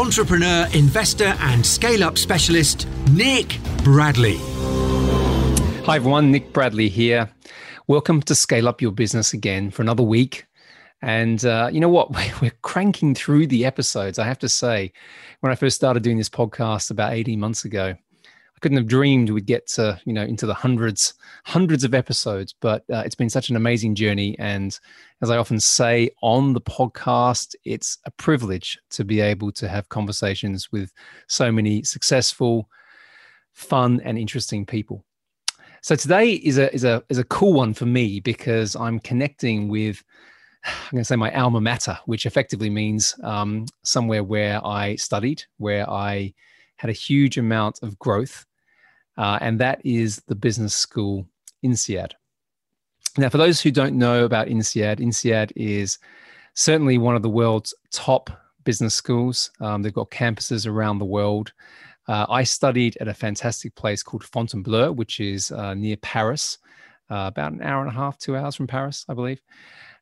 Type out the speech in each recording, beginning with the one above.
entrepreneur, investor, and scale up specialist, Nick Bradley. Hi, everyone. Nick Bradley here. Welcome to Scale Up Your Business again for another week. And uh, you know what? We're cranking through the episodes. I have to say, when I first started doing this podcast about 18 months ago, couldn't have dreamed we'd get to, you know, into the hundreds, hundreds of episodes. But uh, it's been such an amazing journey. And as I often say on the podcast, it's a privilege to be able to have conversations with so many successful, fun, and interesting people. So today is a is a is a cool one for me because I'm connecting with I'm going to say my alma mater, which effectively means um, somewhere where I studied, where I had a huge amount of growth, uh, and that is the business school INSEAD. Now, for those who don't know about INSEAD, INSEAD is certainly one of the world's top business schools. Um, they've got campuses around the world. Uh, I studied at a fantastic place called Fontainebleau, which is uh, near Paris, uh, about an hour and a half, two hours from Paris, I believe.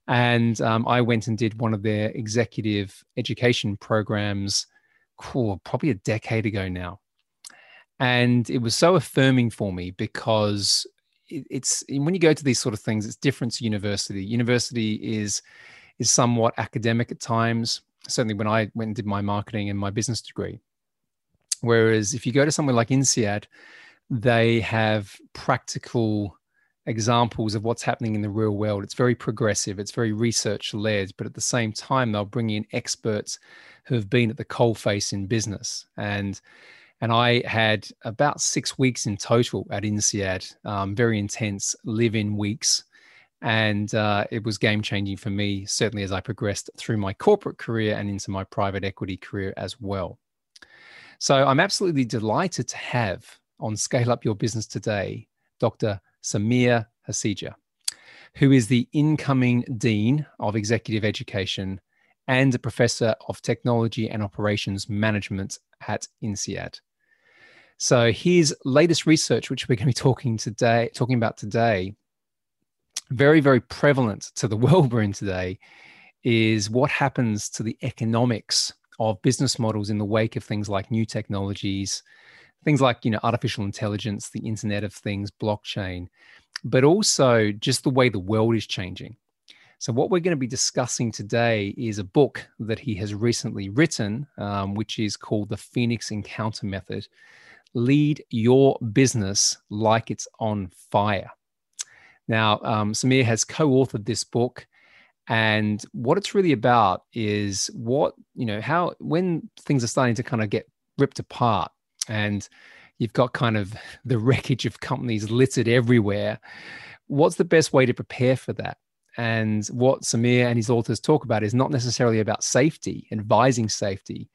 And um, I went and did one of their executive education programs, cool, probably a decade ago now. And it was so affirming for me because it, it's when you go to these sort of things, it's different to university. University is is somewhat academic at times. Certainly, when I went and did my marketing and my business degree, Whereas if you go to somewhere like INSEAD, they have practical examples of what's happening in the real world. It's very progressive, it's very research led, but at the same time, they'll bring in experts who have been at the coalface in business. And and I had about six weeks in total at INSEAD, um, very intense live in weeks. And uh, it was game changing for me, certainly as I progressed through my corporate career and into my private equity career as well. So I'm absolutely delighted to have on Scale Up Your Business today Dr. Sameer Hasija, who is the incoming Dean of Executive Education and a Professor of Technology and Operations Management at INSEAD. So his latest research, which we're going to be talking today, talking about today, very, very prevalent to the world we're in today, is what happens to the economics of business models in the wake of things like new technologies, things like you know artificial intelligence, the Internet of Things, blockchain, but also just the way the world is changing. So, what we're going to be discussing today is a book that he has recently written, um, which is called The Phoenix Encounter Method Lead Your Business Like It's on Fire. Now, um, Sameer has co authored this book. And what it's really about is what, you know, how, when things are starting to kind of get ripped apart and you've got kind of the wreckage of companies littered everywhere, what's the best way to prepare for that? And what Sameer and his authors talk about is not necessarily about safety, advising safety,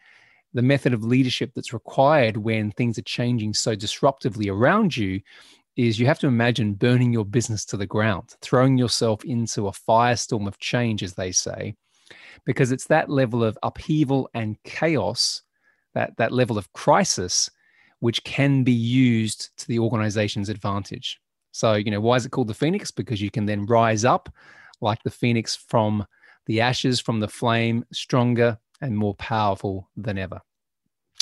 the method of leadership that's required when things are changing so disruptively around you is you have to imagine burning your business to the ground, throwing yourself into a firestorm of change, as they say, because it's that level of upheaval and chaos, that, that level of crisis, which can be used to the organization's advantage. So, you know, why is it called the phoenix? Because you can then rise up like the phoenix from the ashes, from the flame, stronger and more powerful than ever.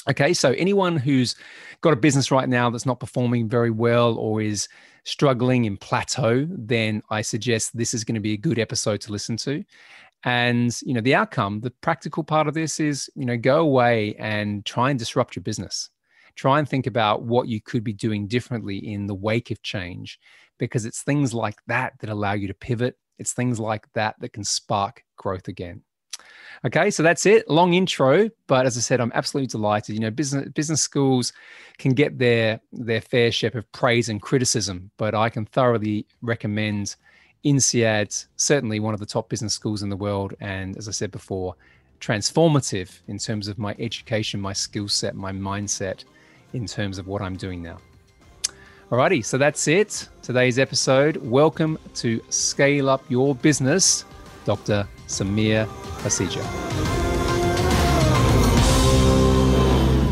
Okay, so anyone who's got a business right now that's not performing very well or is struggling in plateau, then I suggest this is going to be a good episode to listen to. And you know, the outcome, the practical part of this is, you know, go away and try and disrupt your business. Try and think about what you could be doing differently in the wake of change because it's things like that that allow you to pivot. It's things like that that can spark growth again. Okay, so that's it. Long intro, but as I said, I'm absolutely delighted. You know, business business schools can get their their fair share of praise and criticism, but I can thoroughly recommend INSEAD, certainly one of the top business schools in the world, and as I said before, transformative in terms of my education, my skill set, my mindset in terms of what I'm doing now. Alrighty, so that's it. Today's episode. Welcome to Scale Up Your Business, Dr. Sameer Hasija.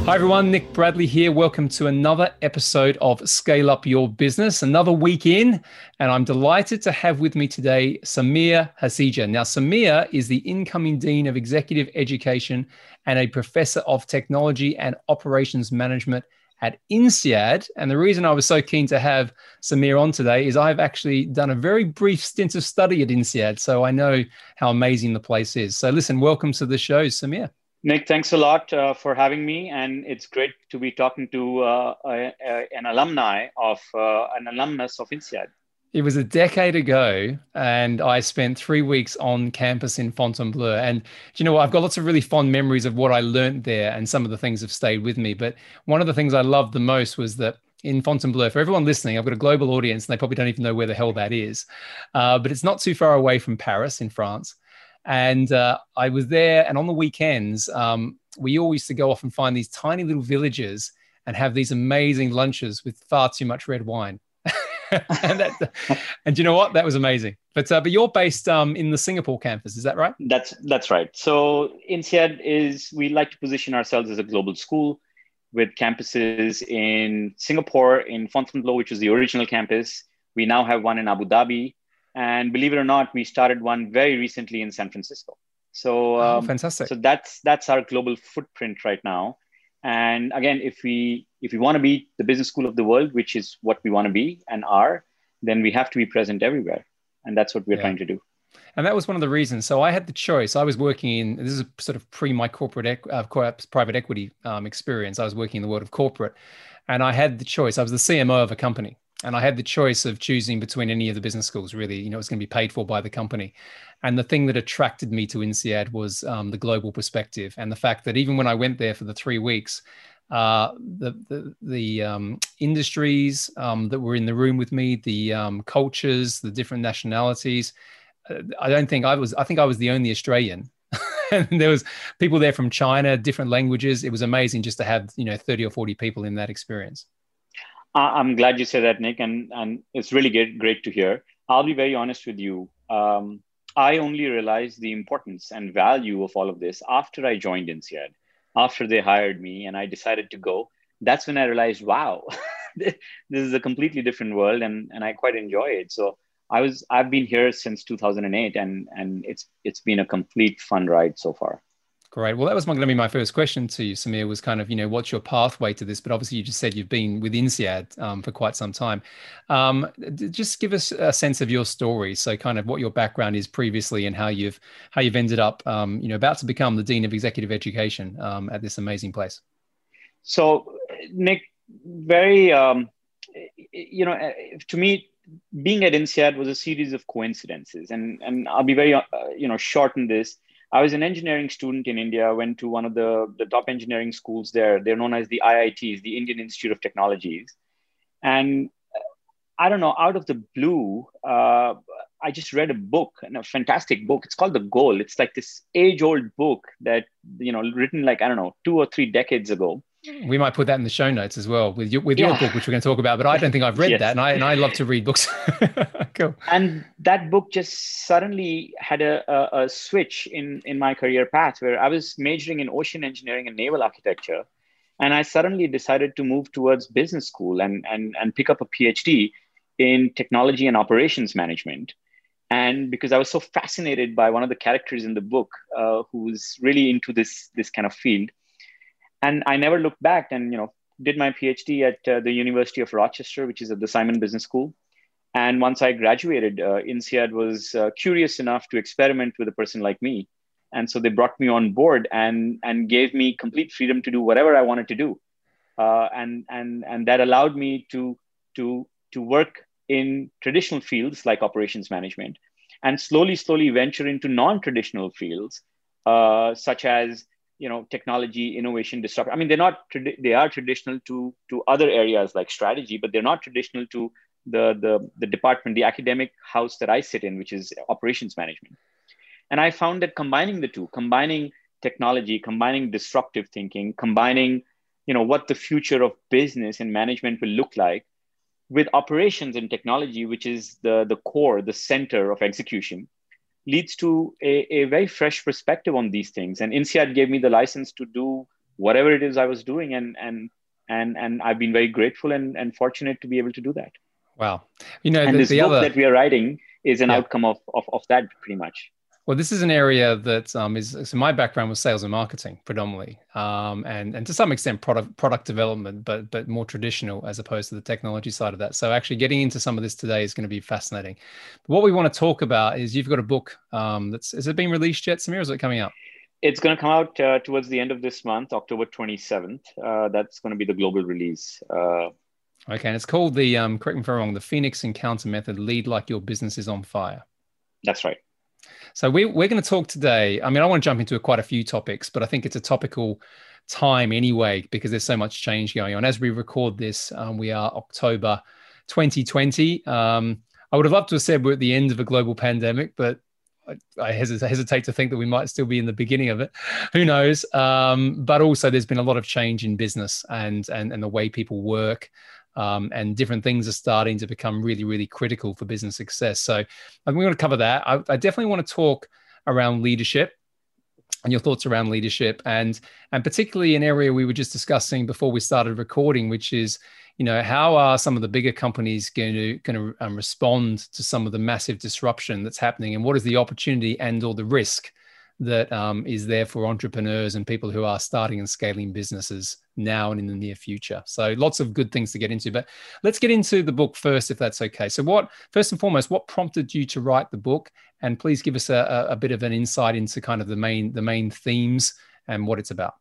Hi, everyone. Nick Bradley here. Welcome to another episode of Scale Up Your Business, another week in. And I'm delighted to have with me today Sameer Hasija. Now, Sameer is the incoming Dean of Executive Education and a Professor of Technology and Operations Management at INSEAD. And the reason I was so keen to have Sameer on today is I've actually done a very brief stint of study at INSEAD. So I know how amazing the place is. So, listen, welcome to the show, Sameer. Nick, thanks a lot uh, for having me, and it's great to be talking to uh, a, a, an alumni of uh, an alumnus of INSEAD. It was a decade ago, and I spent three weeks on campus in Fontainebleau. And do you know what? I've got lots of really fond memories of what I learned there, and some of the things have stayed with me. But one of the things I loved the most was that in Fontainebleau, for everyone listening, I've got a global audience, and they probably don't even know where the hell that is. Uh, but it's not too far away from Paris in France. And uh, I was there, and on the weekends, um, we all used to go off and find these tiny little villages and have these amazing lunches with far too much red wine. and, that, and you know what? That was amazing. But uh, but you're based um, in the Singapore campus, is that right? That's that's right. So INSEAD is we like to position ourselves as a global school with campuses in Singapore, in Fontainebleau, which was the original campus. We now have one in Abu Dhabi, and believe it or not, we started one very recently in San Francisco. So oh, um, oh, fantastic. So that's that's our global footprint right now. And again, if we if we want to be the business school of the world, which is what we want to be and are, then we have to be present everywhere, and that's what we're yeah. trying to do. And that was one of the reasons. So I had the choice. I was working in this is sort of pre my corporate uh, private equity um, experience. I was working in the world of corporate, and I had the choice. I was the CMO of a company, and I had the choice of choosing between any of the business schools. Really, you know, it's going to be paid for by the company. And the thing that attracted me to INSEAD was um, the global perspective and the fact that even when I went there for the three weeks, uh, the the, the um, industries um, that were in the room with me, the um, cultures, the different nationalities. Uh, I don't think I was. I think I was the only Australian. and there was people there from China, different languages. It was amazing just to have you know thirty or forty people in that experience. I'm glad you said that, Nick, and and it's really great, great to hear. I'll be very honest with you. Um, I only realized the importance and value of all of this after I joined INSEAD, after they hired me and I decided to go. That's when I realized, wow, this is a completely different world, and and I quite enjoy it. So I was I've been here since 2008, and and it's it's been a complete fun ride so far. Great. Well, that was going to be my first question to you, Sameer. Was kind of, you know, what's your pathway to this? But obviously, you just said you've been with INSEAD um, for quite some time. Um, just give us a sense of your story. So, kind of what your background is previously and how you've how you've ended up, um, you know, about to become the dean of executive education um, at this amazing place. So, Nick, very, um, you know, to me, being at INSEAD was a series of coincidences, and and I'll be very, uh, you know, short in this I was an engineering student in India, went to one of the, the top engineering schools there. They're known as the IITs, the Indian Institute of Technologies. And I don't know, out of the blue, uh, I just read a book, and a fantastic book. It's called The Goal. It's like this age old book that, you know, written like, I don't know, two or three decades ago. We might put that in the show notes as well with your, with yeah. your book, which we're going to talk about. But I don't think I've read yes. that, and I and I love to read books. cool. And that book just suddenly had a, a, a switch in in my career path where I was majoring in ocean engineering and naval architecture, and I suddenly decided to move towards business school and and and pick up a PhD in technology and operations management. And because I was so fascinated by one of the characters in the book, uh, who's really into this this kind of field and I never looked back and, you know, did my PhD at uh, the University of Rochester, which is at the Simon Business School. And once I graduated, uh, INSEAD was uh, curious enough to experiment with a person like me. And so they brought me on board and, and gave me complete freedom to do whatever I wanted to do. Uh, and, and, and that allowed me to, to, to work in traditional fields like operations management and slowly, slowly venture into non traditional fields, uh, such as you know technology innovation disruption i mean they're not they are traditional to to other areas like strategy but they're not traditional to the the the department the academic house that i sit in which is operations management. And i found that combining the two combining technology combining disruptive thinking combining you know what the future of business and management will look like with operations and technology which is the the core the center of execution leads to a, a very fresh perspective on these things. And INSEAD gave me the license to do whatever it is i was doing and and and and i've been very grateful and, and fortunate to be able to do that. Wow. You know and the, this the book other that we are writing is an Yeah. outcome of, of of that pretty much Well, this is an area that um, is so my background was sales and marketing predominantly, um, and and to some extent product product development, but but more traditional as opposed to the technology side of that. So actually getting into some of this today is going to be fascinating. But what we want to talk about is you've got a book um, that's has it been released yet, Sameer? Or is it coming out? it's going to come out uh, towards the end of this month october 27th uh, that's going to be the global release uh, Okay, and it's called the um, correct me if I'm wrong, the Phoenix Encounter Method: Lead like your business is on fire. that's right So we, we're going to talk today. I mean, I want to jump into quite a few topics, but I think it's a topical time anyway because there's so much change going on. As we record this, um, we are October 2020. Um, I would have loved to have said we're at the end of a global pandemic, but I, I hesitate, to think that we might still be in the beginning of it. Who knows? Um, but also, there's been a lot of change in business and and and the way people work. Um, and different things are starting to become really, really critical for business success. So, I'm going to cover that. I, I definitely want to talk around leadership and your thoughts around leadership, and and particularly an area we were just discussing before we started recording, which is, you know, how are some of the bigger companies going to going to um, respond to some of the massive disruption that's happening, and what is the opportunity and or the risk that um, is there for entrepreneurs and people who are starting and scaling businesses now and in the near future. So lots of good things to get into, but let's get into the book first, if that's okay. So what, first and foremost, what prompted you to write the book? And please give us a, a bit of an insight into kind of the main, the main themes and what it's about.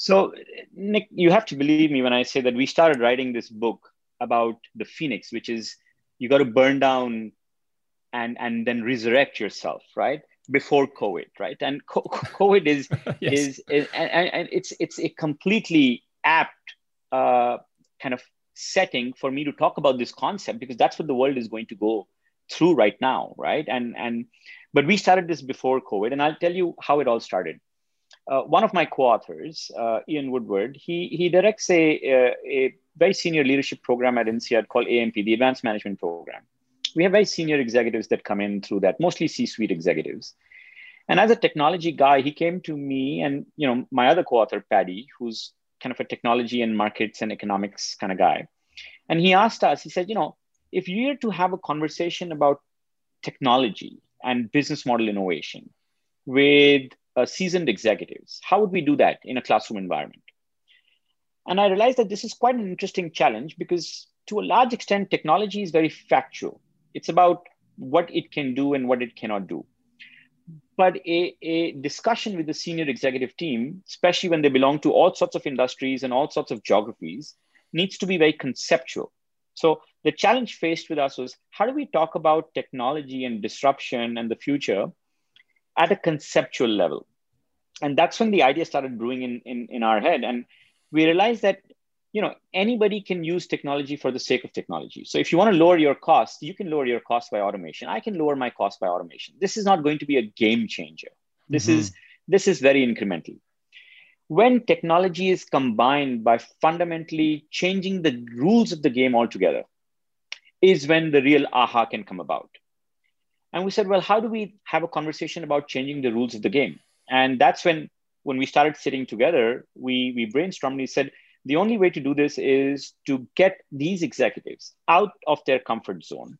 so nick you have to believe me when i say that we started writing this book about the phoenix which is you got to burn down and and then resurrect yourself right before covid right? And covid is yes. is, is and, and it's it's a completely apt uh, kind of setting for me to talk about this concept because that's what the world is going to go through right now right? And and but we started this before covid and i'll tell you how it all started. Uh, one of my co-authors uh, ian woodward he he directs a, a, a very senior leadership program at INSEAD called amp the advanced management program we have very senior executives that come in through that mostly c-suite executives and as a technology guy, he came to me and you know my other co-author Paddy, who's kind of a technology and markets and economics kind of guy. And he asked us, he said, you know, if you were to have a conversation about technology and business model innovation with uh, seasoned executives, how would we do that in a classroom environment? And I realized that this is quite an interesting challenge because to a large extent, technology is very factual. It's about what it can do and what it cannot do but a, a discussion with the senior executive team, especially when they belong to all sorts of industries and all sorts of geographies, needs to be very conceptual. So the challenge faced with us was how do we talk about technology and disruption and the future at a conceptual level? And that's when the idea started brewing in, in, in our head. And we realized that you know anybody can use technology for the sake of technology. So if you want to lower your cost you can lower your cost by automation. I can lower my cost by automation. This is not going to be a game changer. This mm-hmm. is this is very incremental. When technology is combined by fundamentally changing the rules of the game altogether is when the real aha can come about. And we said well how do we have a conversation about changing the rules of the game? And that's when when we started sitting together we we brainstormed and we said the only way to do this is to get these executives out of their comfort zone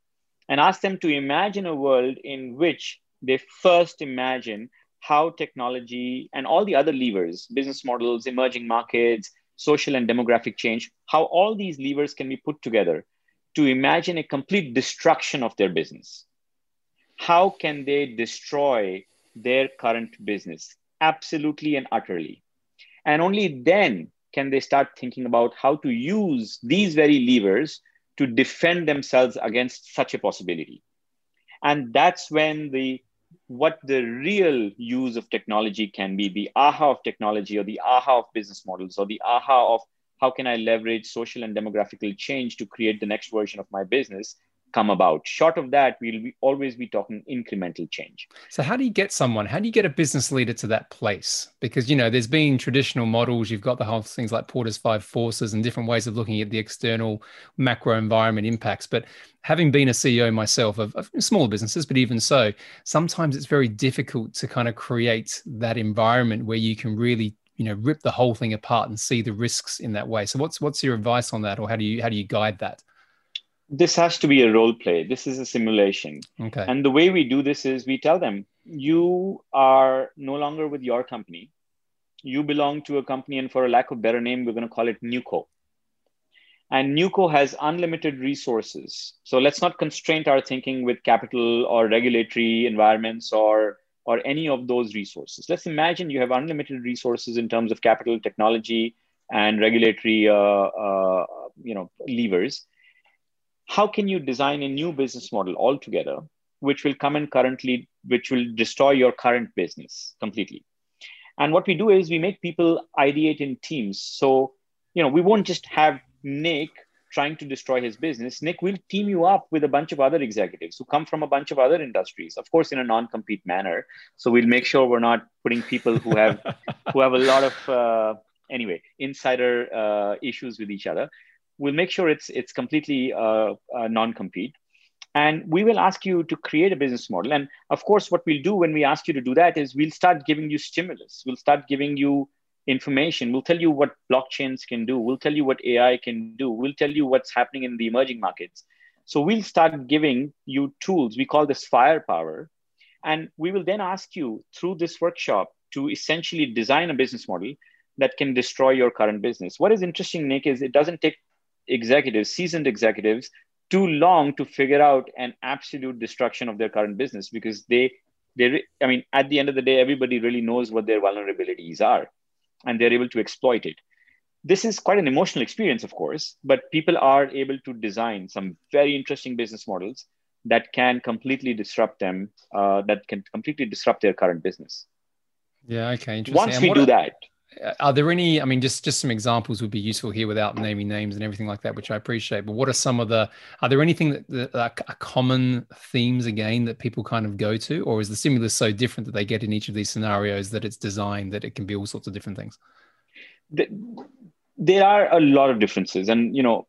and ask them to imagine a world in which they first imagine how technology and all the other levers, business models, emerging markets, social and demographic change, how all these levers can be put together to imagine a complete destruction of their business. How can they destroy their current business? Absolutely and utterly. And only then can they start thinking about how to use these very levers to defend themselves against such a possibility? And that's when the what the real use of technology can be the aha of technology or the aha of business models or the aha of how can i leverage social and demographical change to create the next version of my business come about. Short of that, we'll be, always be talking incremental change. So, how do you get someone? How do you get a business leader to that place? Because you know, there's been traditional models. You've got the whole things like Porter's five forces and different ways of looking at the external macro environment impacts. But having been a CEO myself of, of smaller businesses, but even so, sometimes it's very difficult to kind of create that environment where you can really you know rip the whole thing apart and see the risks in that way so what's what's your advice on that or how do you how do you guide that this has to be a role play. This is a simulation. Okay. And the way we do this is we tell them, you are no longer with your company. You belong to a company, and for a lack of better name, we're going to call it Newco. And Newco has unlimited resources. So let's not constrain our thinking with capital or regulatory environments or or any of those resources. Let's imagine you have unlimited resources in terms of capital, technology, and regulatory, uh, uh, you know, levers how can you design a new business model altogether which will come in currently which will destroy your current business completely? And what we do is we make people ideate in teams. So you know we won't just have nick trying to destroy his business. Nick will team you up with a bunch of other executives who come from a bunch of other industries of course in a non-compete manner. So we'll make sure we're not putting people who have who have a lot of uh, anyway insider uh, issues with each other we'll make sure it's it's completely uh, uh, non-compete. And we will ask you to create a business model. And of course what we'll do when we ask you to do that is we'll start giving you stimulus. We'll start giving you information. We'll tell you what blockchains can do. We'll tell you what ai can do. We'll tell you what's happening in the emerging markets. So we'll start giving you tools. We call this firepower. And we will then ask you through this workshop to essentially design a business model that can destroy your current business. What is interesting nick is it doesn't take executives, seasoned executives, too long to figure out an absolute destruction of their current business because they they I mean at the end of the day everybody really knows what their vulnerabilities are and they're able to exploit it. This is quite an emotional experience of course, but people are able to design some very interesting business models that can completely disrupt them uh, that can completely disrupt their current business. Yeah, okay, interesting. Once we do that, Uh, are there any i mean just just some examples would be useful here without naming names and everything like that which i appreciate but what are some of the are there anything that, that are common themes again that people kind of go to? Or is the stimulus so different that they get in each of these scenarios that it's designed that it can be all sorts of different things? There are a lot of differences and you know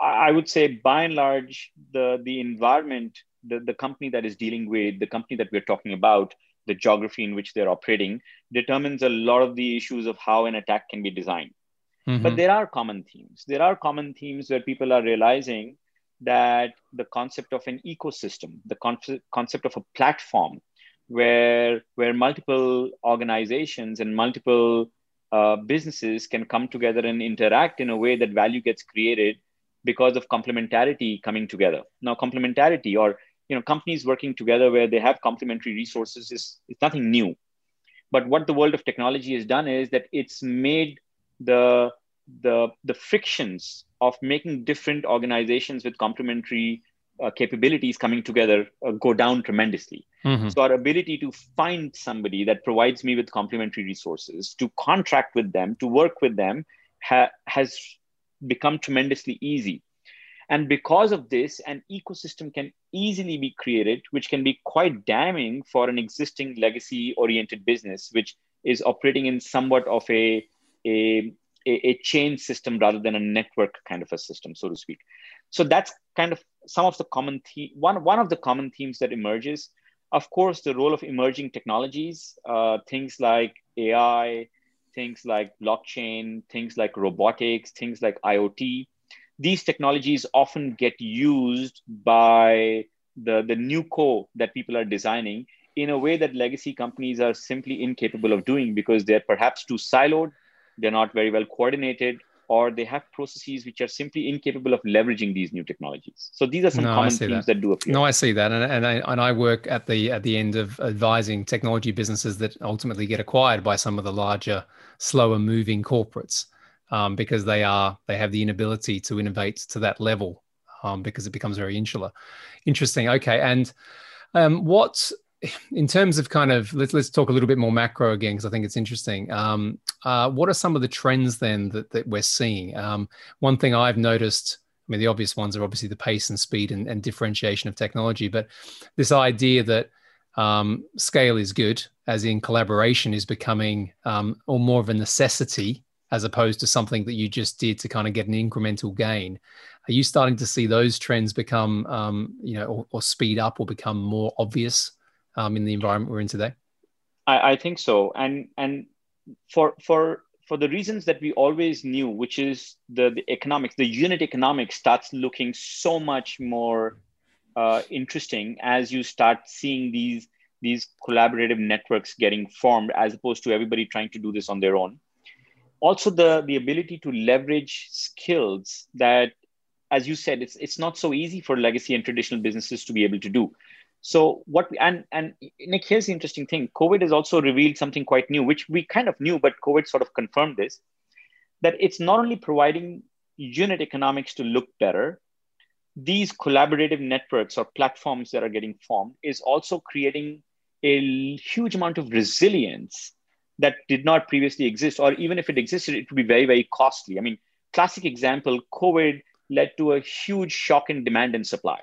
i would say by and large the the environment the, the company that is dealing with the company that we're talking about the geography in which they're operating determines a lot of the issues of how an attack can be designed. Mm-hmm. But there are common themes. There are common themes where people are realizing that the concept of an ecosystem, the concept, concept of a platform where, where multiple organizations and multiple uh, businesses can come together and interact in a way that value gets created because of complementarity coming together. Now, complementarity or you know companies working together where they have complementary resources is, is nothing new but what the world of technology has done is that it's made the the the frictions of making different organizations with complementary uh, capabilities coming together uh, go down tremendously. Mm-hmm. So our ability to find somebody that provides me with complementary resources, to contract with them, to work with them, ha- has become tremendously easy. And because of this, an ecosystem can easily be created, which can be quite damning for an existing legacy oriented business, which is operating in somewhat of a, a, a, chain system rather than a network kind of a system, so to speak. So that's kind of some of the common theme. One, one of the common themes that emerges, of course, the role of emerging technologies, uh, things like AI, things like blockchain, things like robotics, things like IoT these technologies often get used by the, the Newco that people are designing in a way that legacy companies are simply incapable of doing because they're perhaps too siloed, they're not very well coordinated, or they have processes which are simply incapable of leveraging these new technologies. So these are some no, common themes that. that. do appear. No, I see that, and and I, and I work at the at the end of advising technology businesses that ultimately get acquired by some of the larger, slower moving corporates um, because they are they have the inability to innovate to that level um, because it becomes very insular. Interesting. Okay, and um, what in terms of kind of let's let's talk a little bit more macro again because I think it's interesting. Um, uh, what are some of the trends then that that we're seeing? Um, one thing I've noticed I mean, the obvious ones are obviously the pace and speed and, and differentiation of technology, but this idea that um, scale is good, as in collaboration is becoming um, or more of a necessity as opposed to something that you just did to kind of get an incremental gain. Are you starting to see those trends become, um, you know, or, or, speed up or become more obvious um, in the environment we're in today? I, I think so, and and for for for the reasons that we always knew, which is the, the economics, the unit economics starts looking so much more uh, interesting as you start seeing these these collaborative networks getting formed as opposed to everybody trying to do this on their own also the the ability to leverage skills that as you said it's it's not so easy for legacy and traditional businesses to be able to do. So what and and nick here's the interesting thing. Covid has also revealed something quite new which we kind of knew but covid sort of confirmed this that it's not only providing unit economics to look better these collaborative networks or platforms that are getting formed is also creating a huge amount of resilience that did not previously exist, or even if it existed, it would be very, very costly. I mean, classic example COVID led to a huge shock in demand and supply.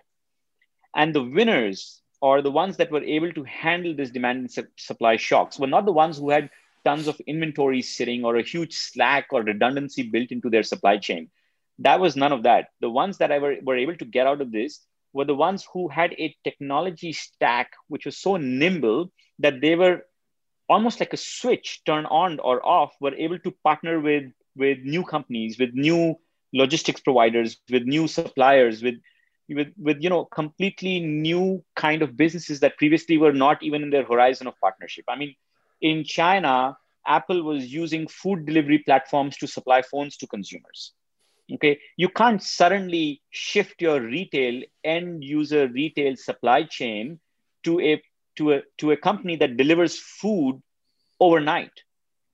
And the winners, or the ones that were able to handle this demand and su- supply shocks, were not the ones who had tons of inventory sitting or a huge slack or redundancy built into their supply chain. That was none of that. The ones that I were, were able to get out of this were the ones who had a technology stack which was so nimble that they were almost like a switch turn on or off were able to partner with with new companies with new logistics providers with new suppliers with with with you know completely new kind of businesses that previously were not even in their horizon of partnership. I mean in china apple was using food delivery platforms to supply phones to consumers. Okay you can't suddenly shift your retail end user retail supply chain to a to a to a company that delivers food overnight.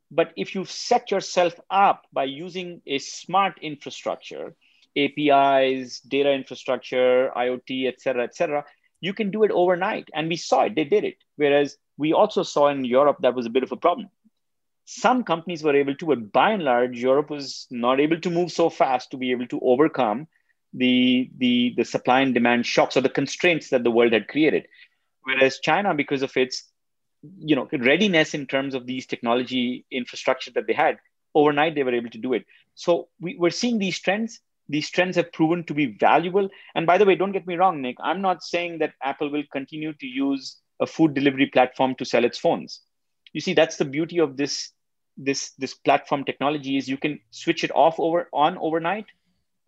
But if you set yourself up by using a smart infrastructure apis data infrastructure iot et cetera et cetera you can do it overnight. And we saw it. They did it. Whereas we also saw in europe that was a bit of a problem. Some companies were able to but by and large europe was not able to move so fast to be able to overcome the the the supply and demand shocks or the constraints that the world had created Whereas China, because of its you know readiness in terms of these technology infrastructure that they had, overnight they were able to do it. So we, we're seeing these trends. These trends have proven to be valuable. And by the way, don't get me wrong, Nick. I'm not saying that Apple will continue to use a food delivery platform to sell its phones. You see, that's the beauty of this this this platform technology is you can switch it off over on overnight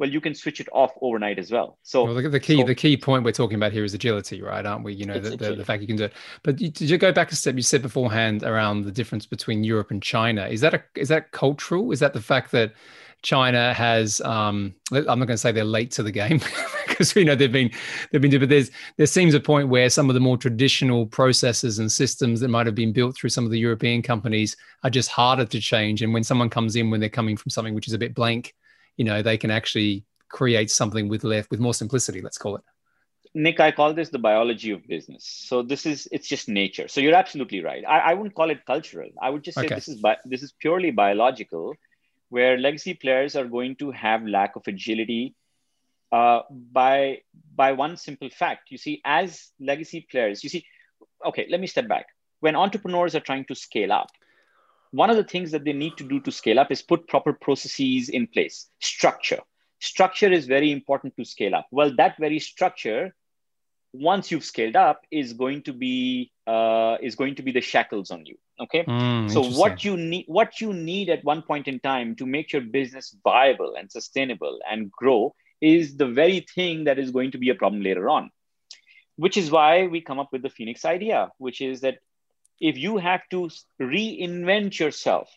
well you can switch it off overnight as well. So well, the key so, the key point we're talking about here is agility right? Aren't we? You know the, the, the, fact you can do it. But you, did you go back a step you said beforehand around the difference between europe and china. Is that a is that cultural? Is that the fact that china has um i'm not going to say they're late to the game because we know they've been they've been but there's there seems a point where some of the more traditional processes and systems that might have been built through some of the european companies are just harder to change. And when someone comes in when they're coming from something which is a bit blank you know they can actually create something with left with more simplicity let's call it. Nick i call this the biology of business. So this is it's just nature. So you're absolutely right. I, I wouldn't call it cultural. I would just say okay. this is bi- this is purely biological where legacy players are going to have lack of agility uh, by by one simple fact. You see as legacy players you see okay let me step back. When entrepreneurs are trying to scale up one of the things that they need to do to scale up is put proper processes in place. Structure. Structure is very important to scale up. Well that very structure once you've scaled up is going to be uh, is going to be the shackles on you okay? Mm, so what you need what you need at one point in time to make your business viable and sustainable and grow is the very thing that is going to be a problem later on which is why we come up with the phoenix idea which is that if you have to reinvent yourself,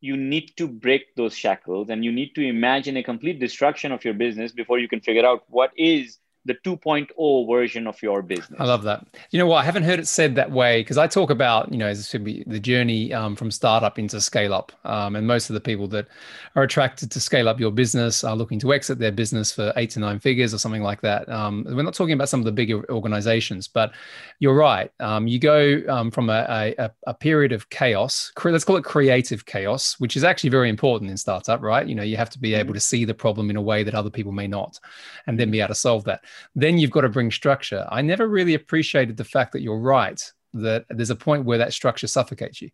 you need to break those shackles and you need to imagine a complete destruction of your business before you can figure out what is the 2.0 version of your business. I love that. You know what? I haven't heard it said that way because I talk about, you know, should be the journey um, from startup into scale up. Um, and most of the people that are attracted to scale up your business are looking to exit their business for eight to nine figures or something like that. Um, we're not talking about some of the bigger organizations, but you're right. Um, you go um, from a, a, a, period of chaos, let's call it creative chaos, which is actually very important in startup, right? You know, you have to be able mm-hmm. to see the problem in a way that other people may not, and then be able to solve that then you've got to bring structure. I never really appreciated the fact that you're right, that there's a point where that structure suffocates you.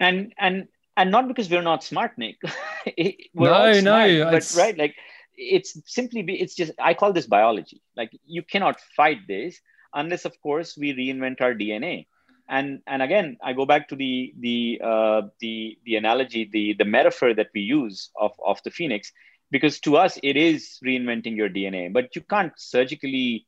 And and and not because we're not smart, Nick. we're no, smart, no, but right, like it's simply be, it's just I call this biology. Like you cannot fight this unless, of course, we reinvent our DNA. And and again, I go back to the the uh, the the analogy, the the metaphor that we use of of the phoenix because to us it is reinventing your dna but you can't surgically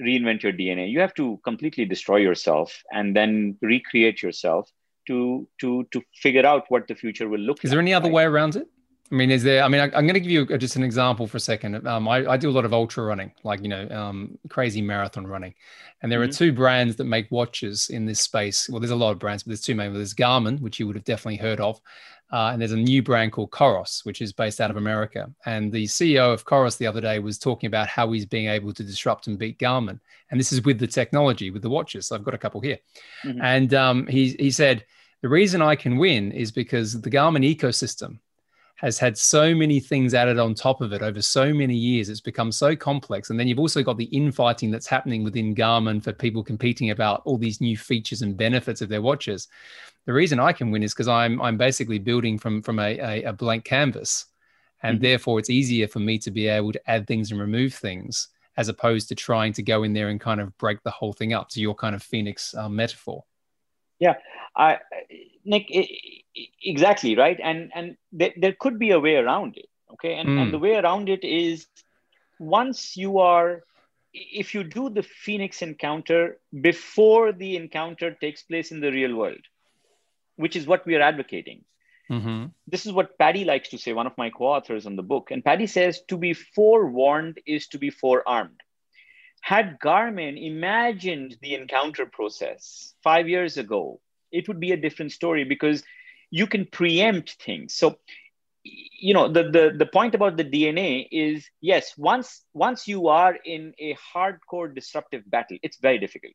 reinvent your dna you have to completely destroy yourself and then recreate yourself to to to figure out what the future will look is like, there any other way around it I mean, is there? I mean, I, am going to give you just an example for a second. Um, I, I, do a lot of ultra running, like you know, um, crazy marathon running, and there mm-hmm. are two brands that make watches in this space. Well, there's a lot of brands, but there's two main. There's Garmin, which you would have definitely heard of, uh, and there's a new brand called Coros, which is based out of America. And the CEO of Coros the other day was talking about how he's being able to disrupt and beat Garmin. And this is with the technology, with the watches. So I've got a couple here. Mm-hmm. And um, he, he said, the reason I can win is because the Garmin ecosystem has had so many things added on top of it over so many years. It's become so complex. And then you've also got the infighting that's happening within Garmin for people competing about all these new features and benefits of their watches. The reason I can win is because I'm I'm basically building from from a, a, a blank canvas. And mm-hmm. therefore it's easier for me to be able to add things and remove things as opposed to trying to go in there and kind of break the whole thing up to your kind of phoenix um, metaphor. Yeah, I, Nick, exactly right? And and there, there could be a way around it okay? And, mm. and the way around it is once you are if you do the phoenix encounter before the encounter takes place in the real world which is what we are advocating. Mm-hmm. this is what paddy likes to say one of my co-authors on the book. And paddy says to be forewarned is to be forearmed. Had garmin imagined the encounter process five years ago it would be a different story because you can preempt things. So you know the, the the point about the dna is yes once once you are in a hardcore disruptive battle it's very difficult.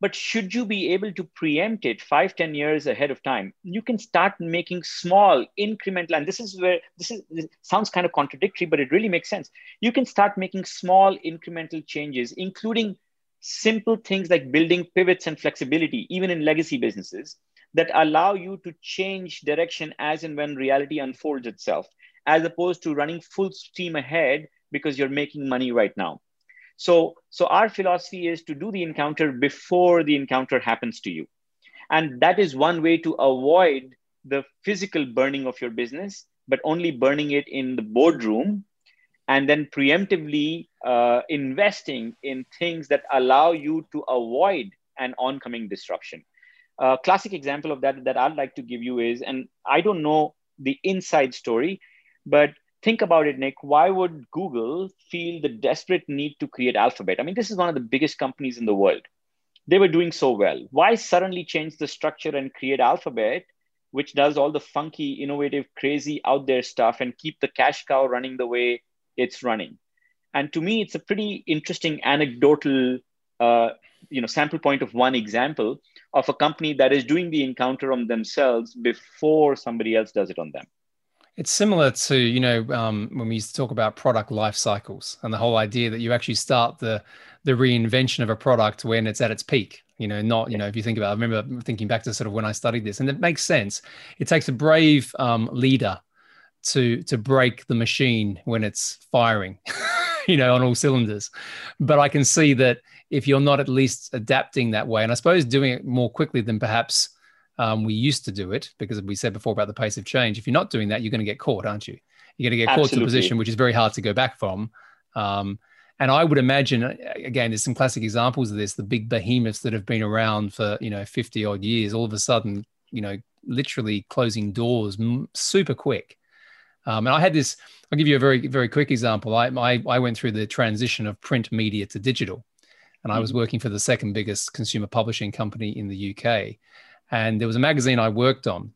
But should you be able to preempt it five ten years ahead of time you can start making small incremental and this is where this is this sounds kind of contradictory but it really makes sense. You can start making small incremental changes including simple things like building pivots and flexibility even in legacy businesses that allow you to change direction as and when reality unfolds itself, as opposed to running full steam ahead because you're making money right now. So, so our philosophy is to do the encounter before the encounter happens to you. And that is one way to avoid the physical burning of your business, but only burning it in the boardroom and then preemptively uh, investing in things that allow you to avoid an oncoming disruption. A classic example of that that I'd like to give you is, and I don't know the inside story, but think about it, Nick. Why would Google feel the desperate need to create Alphabet? I mean, this is one of the biggest companies in the world. They were doing so well. Why suddenly change the structure and create Alphabet, which does all the funky, innovative, crazy, out there stuff and keep the cash cow running the way it's running? And to me, it's a pretty interesting anecdotal, uh, you know, sample point of one example of a company that is doing the encounter on themselves before somebody else does it on them. It's similar to you know um, when we used to talk about product life cycles and the whole idea that you actually start the the reinvention of a product when it's at its peak. You know, not you know if you think about. I remember thinking back to sort of when I studied this, and it makes sense. It takes a brave um, leader to to break the machine when it's firing. you know, on all cylinders. But I can see that if you're not at least adapting that way, and I suppose doing it more quickly than perhaps um, we used to do it, because we said before about the pace of change. If you're not doing that, you're going to get caught, aren't you? You're going to get Absolutely. caught to a position which is very hard to go back from. Um, and I would imagine, again, there's some classic examples of this: the big behemoths that have been around for you know 50 odd years, all of a sudden, you know, literally closing doors super quick Um, and I had this. I'll give you a very very quick example. I, I I went through the transition of print media to digital, and I was mm-hmm. working for the second biggest consumer publishing company in the UK. And there was a magazine I worked on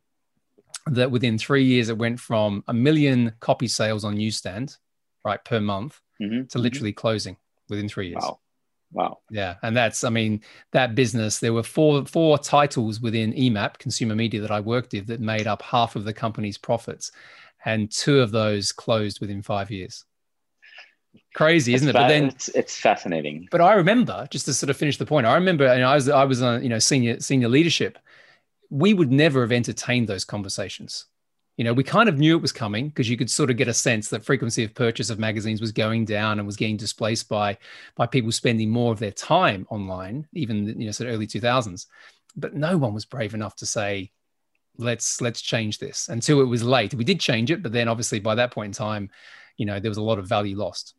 that within three years it went from a million copy sales on newsstand, right, per month, mm-hmm. to mm-hmm. literally closing within three years. Wow. Wow. Yeah. And that's, I mean, that business, there were four four titles within EMAP, consumer media, that I worked with that made up half of the company's profits. And two of those closed within five years. Crazy, isn't it's it? Fa- but then it's, it's fascinating. But I remember, just to sort of finish the point, I remember and I was I was on, you know, senior senior leadership. We would never have entertained those conversations you know, we kind of knew it was coming because you could sort of get a sense that frequency of purchase of magazines was going down and was getting displaced by by people spending more of their time online, even you know, sort of early 2000s. But no one was brave enough to say, let's let's change this until it was late. We did change it, but then obviously by that point in time, you know, there was a lot of value lost.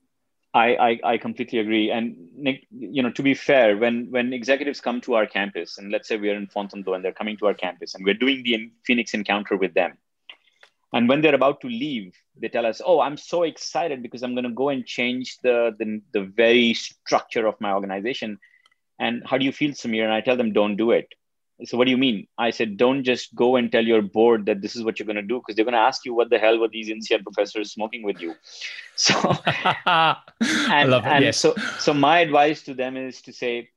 I, I, I completely agree. And Nick, you know, to be fair, when when executives come to our campus, and let's say we are in Fontainebleau and they're coming to our campus, and we're doing the Phoenix encounter with them, and when they're about to leave they tell us oh i'm so excited because i'm going to go and change the, the, the very structure of my organization and how do you feel sameer and i tell them don't do it so what do you mean? I said don't just go and tell your board that this is what you're going to do because they're going to ask you what the hell were these INSEAD professors smoking with you. So and, and yes. so so my advice to them is to say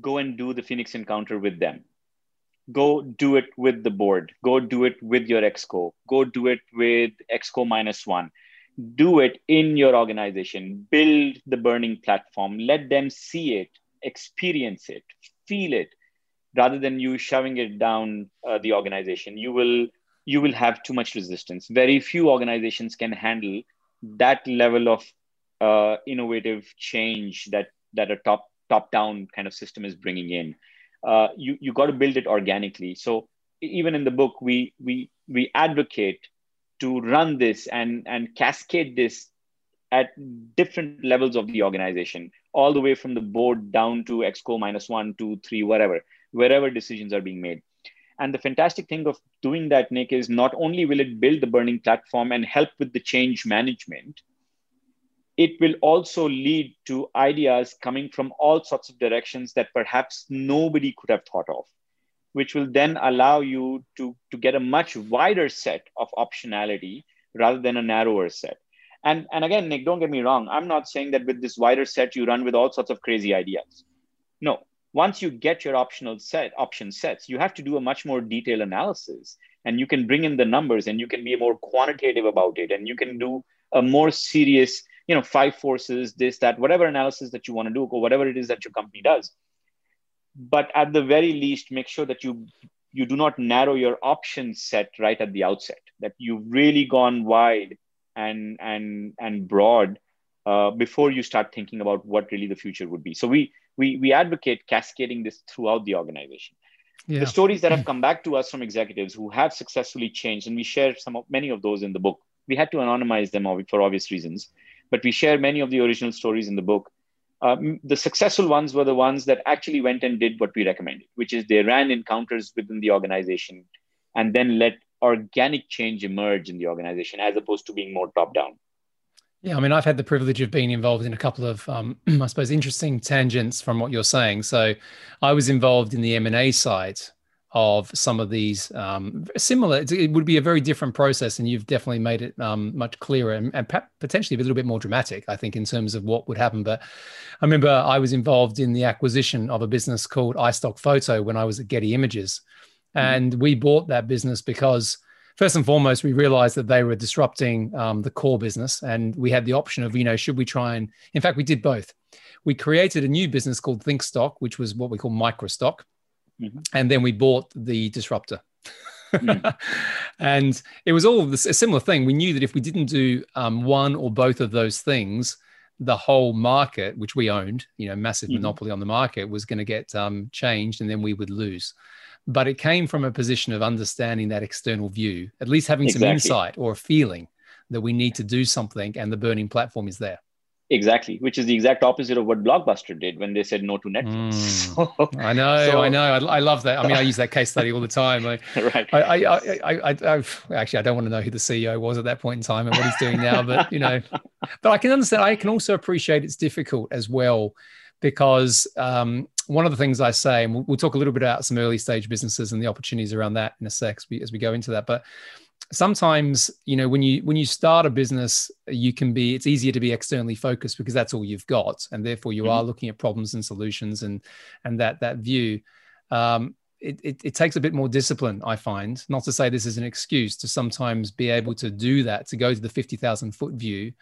go and do the phoenix encounter with them. Go do it with the board. Go do it with your exco go do it with exco minus one. Do it in your organization. Build the burning platform. Let them see it experience it feel it rather than you shoving it down uh, the organization you will you will have too much resistance. Very few organizations can handle that level of uh, innovative change that that a top top down kind of system is bringing in. Uh, you you got to build it organically. So even in the book, we we we advocate to run this and and cascade this at different levels of the organization, all the way from the board down to exco minus one, two, three, whatever, wherever decisions are being made. And the fantastic thing of doing that, Nick, is not only will it build the burning platform and help with the change management, it will also lead to ideas coming from all sorts of directions that perhaps nobody could have thought of, which will then allow you to, to get a much wider set of optionality rather than a narrower set. And, and again, Nick, don't get me wrong. I'm not saying that with this wider set, you run with all sorts of crazy ideas. No, once you get your optional set option sets, you have to do a much more detailed analysis. And you can bring in the numbers and you can be more quantitative about it. And you can do a more serious you know five forces this that whatever analysis that you want to do or whatever it is that your company does. But at the very least make sure that you you do not narrow your option set right at the outset that you've really gone wide and and and broad uh, before you start thinking about what really the future would be so we we we advocate cascading this throughout the organization yeah. the stories that have come back to us from executives who have successfully changed and we share some of many of those in the book we had to anonymize them for obvious reasons but we share many of the original stories in the book. Um, the successful ones were the ones that actually went and did what we recommended, which is they ran encounters within the organization and then let organic change emerge in the organization as opposed to being more top down. Yeah, I mean, I've had the privilege of being involved in a couple of, um, I suppose, interesting tangents from what you're saying. So, I was involved in the M and A side of some of these um, similar. It would be a very different process, and you've definitely made it um, much clearer and, and, potentially a little bit more dramatic, I think, in terms of what would happen. But I remember I was involved in the acquisition of a business called iStock Photo when I was at Getty Images, mm-hmm. and we bought that business because. First and foremost, we realized that they were disrupting um, the core business, and we had the option of, you know, should we try and, in fact, we did both. We created a new business called ThinkStock, which was what we call microstock, Mm-hmm. And then we bought the disruptor. mm. And it was all this, a similar thing. We knew that if we didn't do um, one or both of those things, the whole market, which we owned, you know, massive mm-hmm. monopoly on the market, was going to get um, changed, and then we would lose. But it came from a position of understanding that external view, at least having exactly. some insight or a feeling that we need to do something, and the burning platform is there. Exactly, which is the exact opposite of what Blockbuster did when they said no to Netflix. Mm. So, I know, so, I know, I, I, love that. I mean, I use that case study all the time. Like, right. I, I, I, I, actually, I don't want to know who the CEO was at that point in time and what he's doing now, but you know, but I can understand. I can also appreciate it's difficult as well because um, one of the things I say, and we'll, we'll, talk a little bit about some early stage businesses and the opportunities around that in a sec as we, as we go into that, but sometimes you know when you when you start a business you can be it's easier to be externally focused because that's all you've got and therefore you mm-hmm. are looking at problems and solutions and and that that view um, it, it, it, takes a bit more discipline i find not to say this is an excuse to sometimes be able to do that to go to the 50000 foot view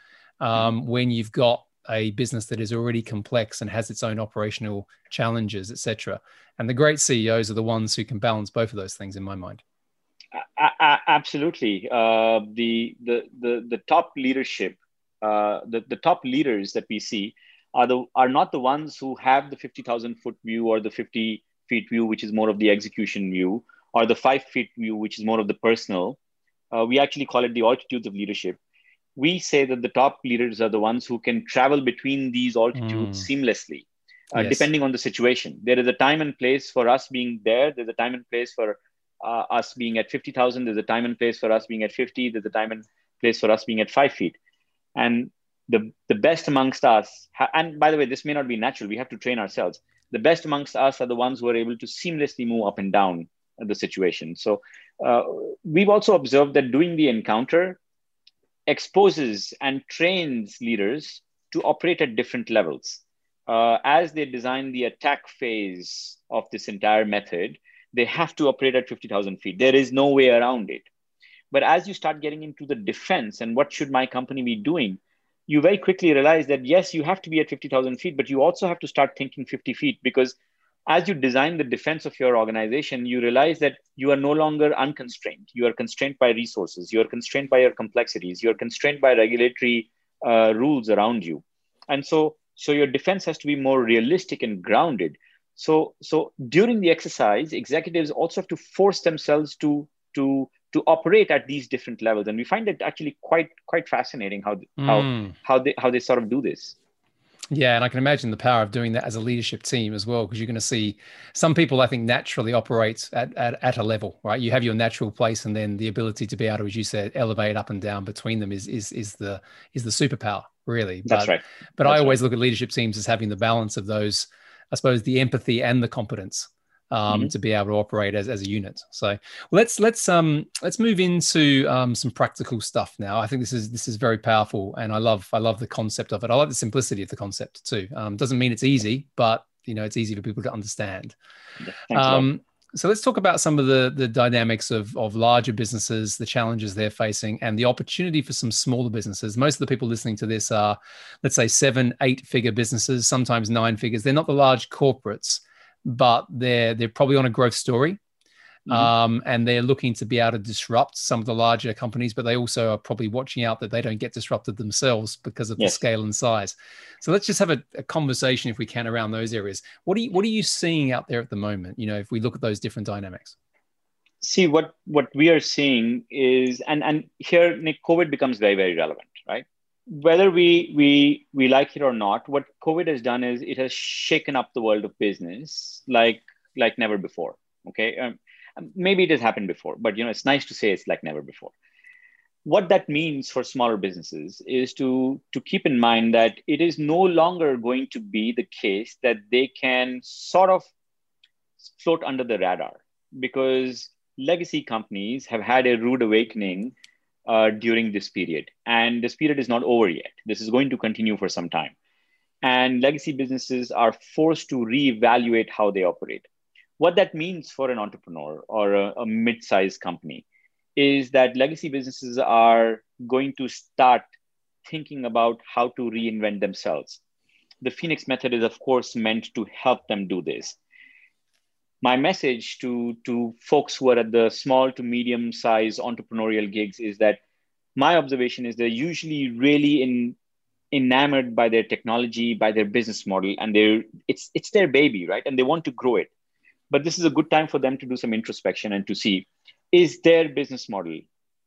um, mm-hmm. when you've got a business that is already complex and has its own operational challenges etc and the great ceos are the ones who can balance both of those things in my mind absolutely. Uh, the, the, the, the top leadership, uh, the, the top leaders that we see are, the, are not the ones who have the 50,000 foot view or the 50 feet view, which is more of the execution view, or the five feet view, which is more of the personal. Uh, we actually call it the altitudes of leadership. We say that the top leaders are the ones who can travel between these altitudes mm. seamlessly, uh, yes. depending on the situation. There is a time and place for us being there. There's a time and place for uh, us being at 50,000. There's a time and place for us being at 50. There's a time and place for us being at five feet. And the, the best amongst us, and by the way, this may not be natural. We have to train ourselves. The best amongst us are the ones who are able to seamlessly move up and down the situation. So uh, we've also observed that doing the encounter exposes and trains leaders to operate at different levels. Uh, as they design the attack phase of this entire method, they have to operate at 50,000 feet. There is no way around it. But as you start getting into the defense and what should my company be doing, you very quickly realize that yes, you have to be at 50,000 feet, but you also have to start thinking 50 feet because as you design the defense of your organization, you realize that you are no longer unconstrained. You are constrained by resources. You are constrained by your complexities. You are constrained by regulatory uh, rules around you. And so, so your defense has to be more realistic and grounded. So, so during the exercise, executives also have to force themselves to to to operate at these different levels, and we find it actually quite quite fascinating how mm. how hmm. how they how they sort of do this. Yeah, and I can imagine the power of doing that as a leadership team as well, because you're going to see some people I think naturally operate at, at, at a level, right? You have your natural place, and then the ability to be able to, as you said, elevate up and down between them is is is the is the superpower, really. That's but, right. But That's I always right. look at leadership teams as having the balance of those I suppose, the empathy and the competence um, mm-hmm. to be able to operate as, as a unit. So let's let's um let's move into um, some practical stuff now. I think this is this is very powerful, and I love I love the concept of it. I like the simplicity of the concept too. Um, doesn't mean it's easy, but you know it's easy for people to understand. Yeah, um, so let's talk about some of the the dynamics of of larger businesses, the challenges they're facing, and the opportunity for some smaller businesses. Most of the people listening to this are, let's say, seven, eight figure businesses, sometimes nine figures. They're not the large corporates, but they're they're probably on a growth story. Mm-hmm. Um, and they're looking to be able to disrupt some of the larger companies, but they also are probably watching out that they don't get disrupted themselves because of yes. the scale and size. So let's just have a, a, conversation, if we can, around those areas. What are you What are you seeing out there at the moment? You know, if we look at those different dynamics. See what what we are seeing is, and and here, Nick, COVID becomes very very relevant, right? Whether we we we like it or not, what COVID has done is it has shaken up the world of business like like never before. Okay, um, maybe it has happened before but you know it's nice to say it's like never before what that means for smaller businesses is to to keep in mind that it is no longer going to be the case that they can sort of float under the radar because legacy companies have had a rude awakening uh, during this period and this period is not over yet this is going to continue for some time and legacy businesses are forced to reevaluate how they operate what that means for an entrepreneur or a, a mid-sized company is that legacy businesses are going to start thinking about how to reinvent themselves. The Phoenix method is, of course, meant to help them do this. My message to, to folks who are at the small to medium size entrepreneurial gigs is that my observation is they're usually really in, enamored by their technology, by their business model, and they're, it's, it's their baby, right? And they want to grow it but this is a good time for them to do some introspection and to see is their business model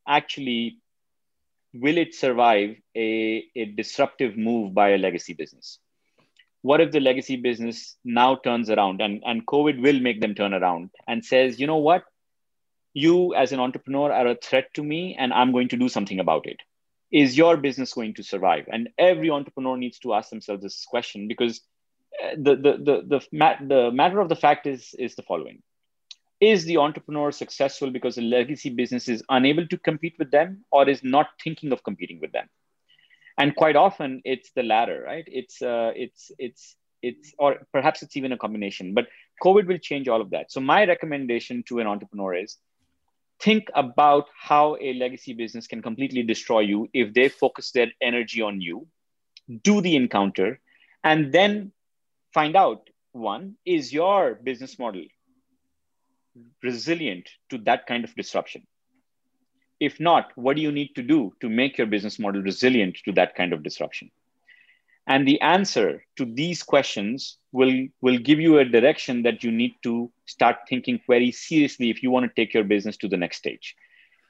actually will it survive a, a disruptive move by a legacy business? What if the legacy business now turns around and, and COVID will make them turn around and says, you know what? You as an entrepreneur are a threat to me and I'm going to do something about it. Is your business going to survive? And every entrepreneur needs to ask themselves this question because uh, the, the, the, the, the matter of the fact is, is the following is the entrepreneur successful because the legacy business is unable to compete with them or is not thinking of competing with them and quite often it's the latter right? It's uh, it's it's it's or perhaps it's even a combination. But covid will change all of that. So my recommendation to an entrepreneur is think about how a legacy business can completely destroy you if they focus their energy on you do the encounter and then find out one is your business model resilient to that kind of disruption? If not, what do you need to do to make your business model resilient to that kind of disruption? And the answer to these questions will, will give you a direction that you need to start thinking very seriously if you want to take your business to the next stage.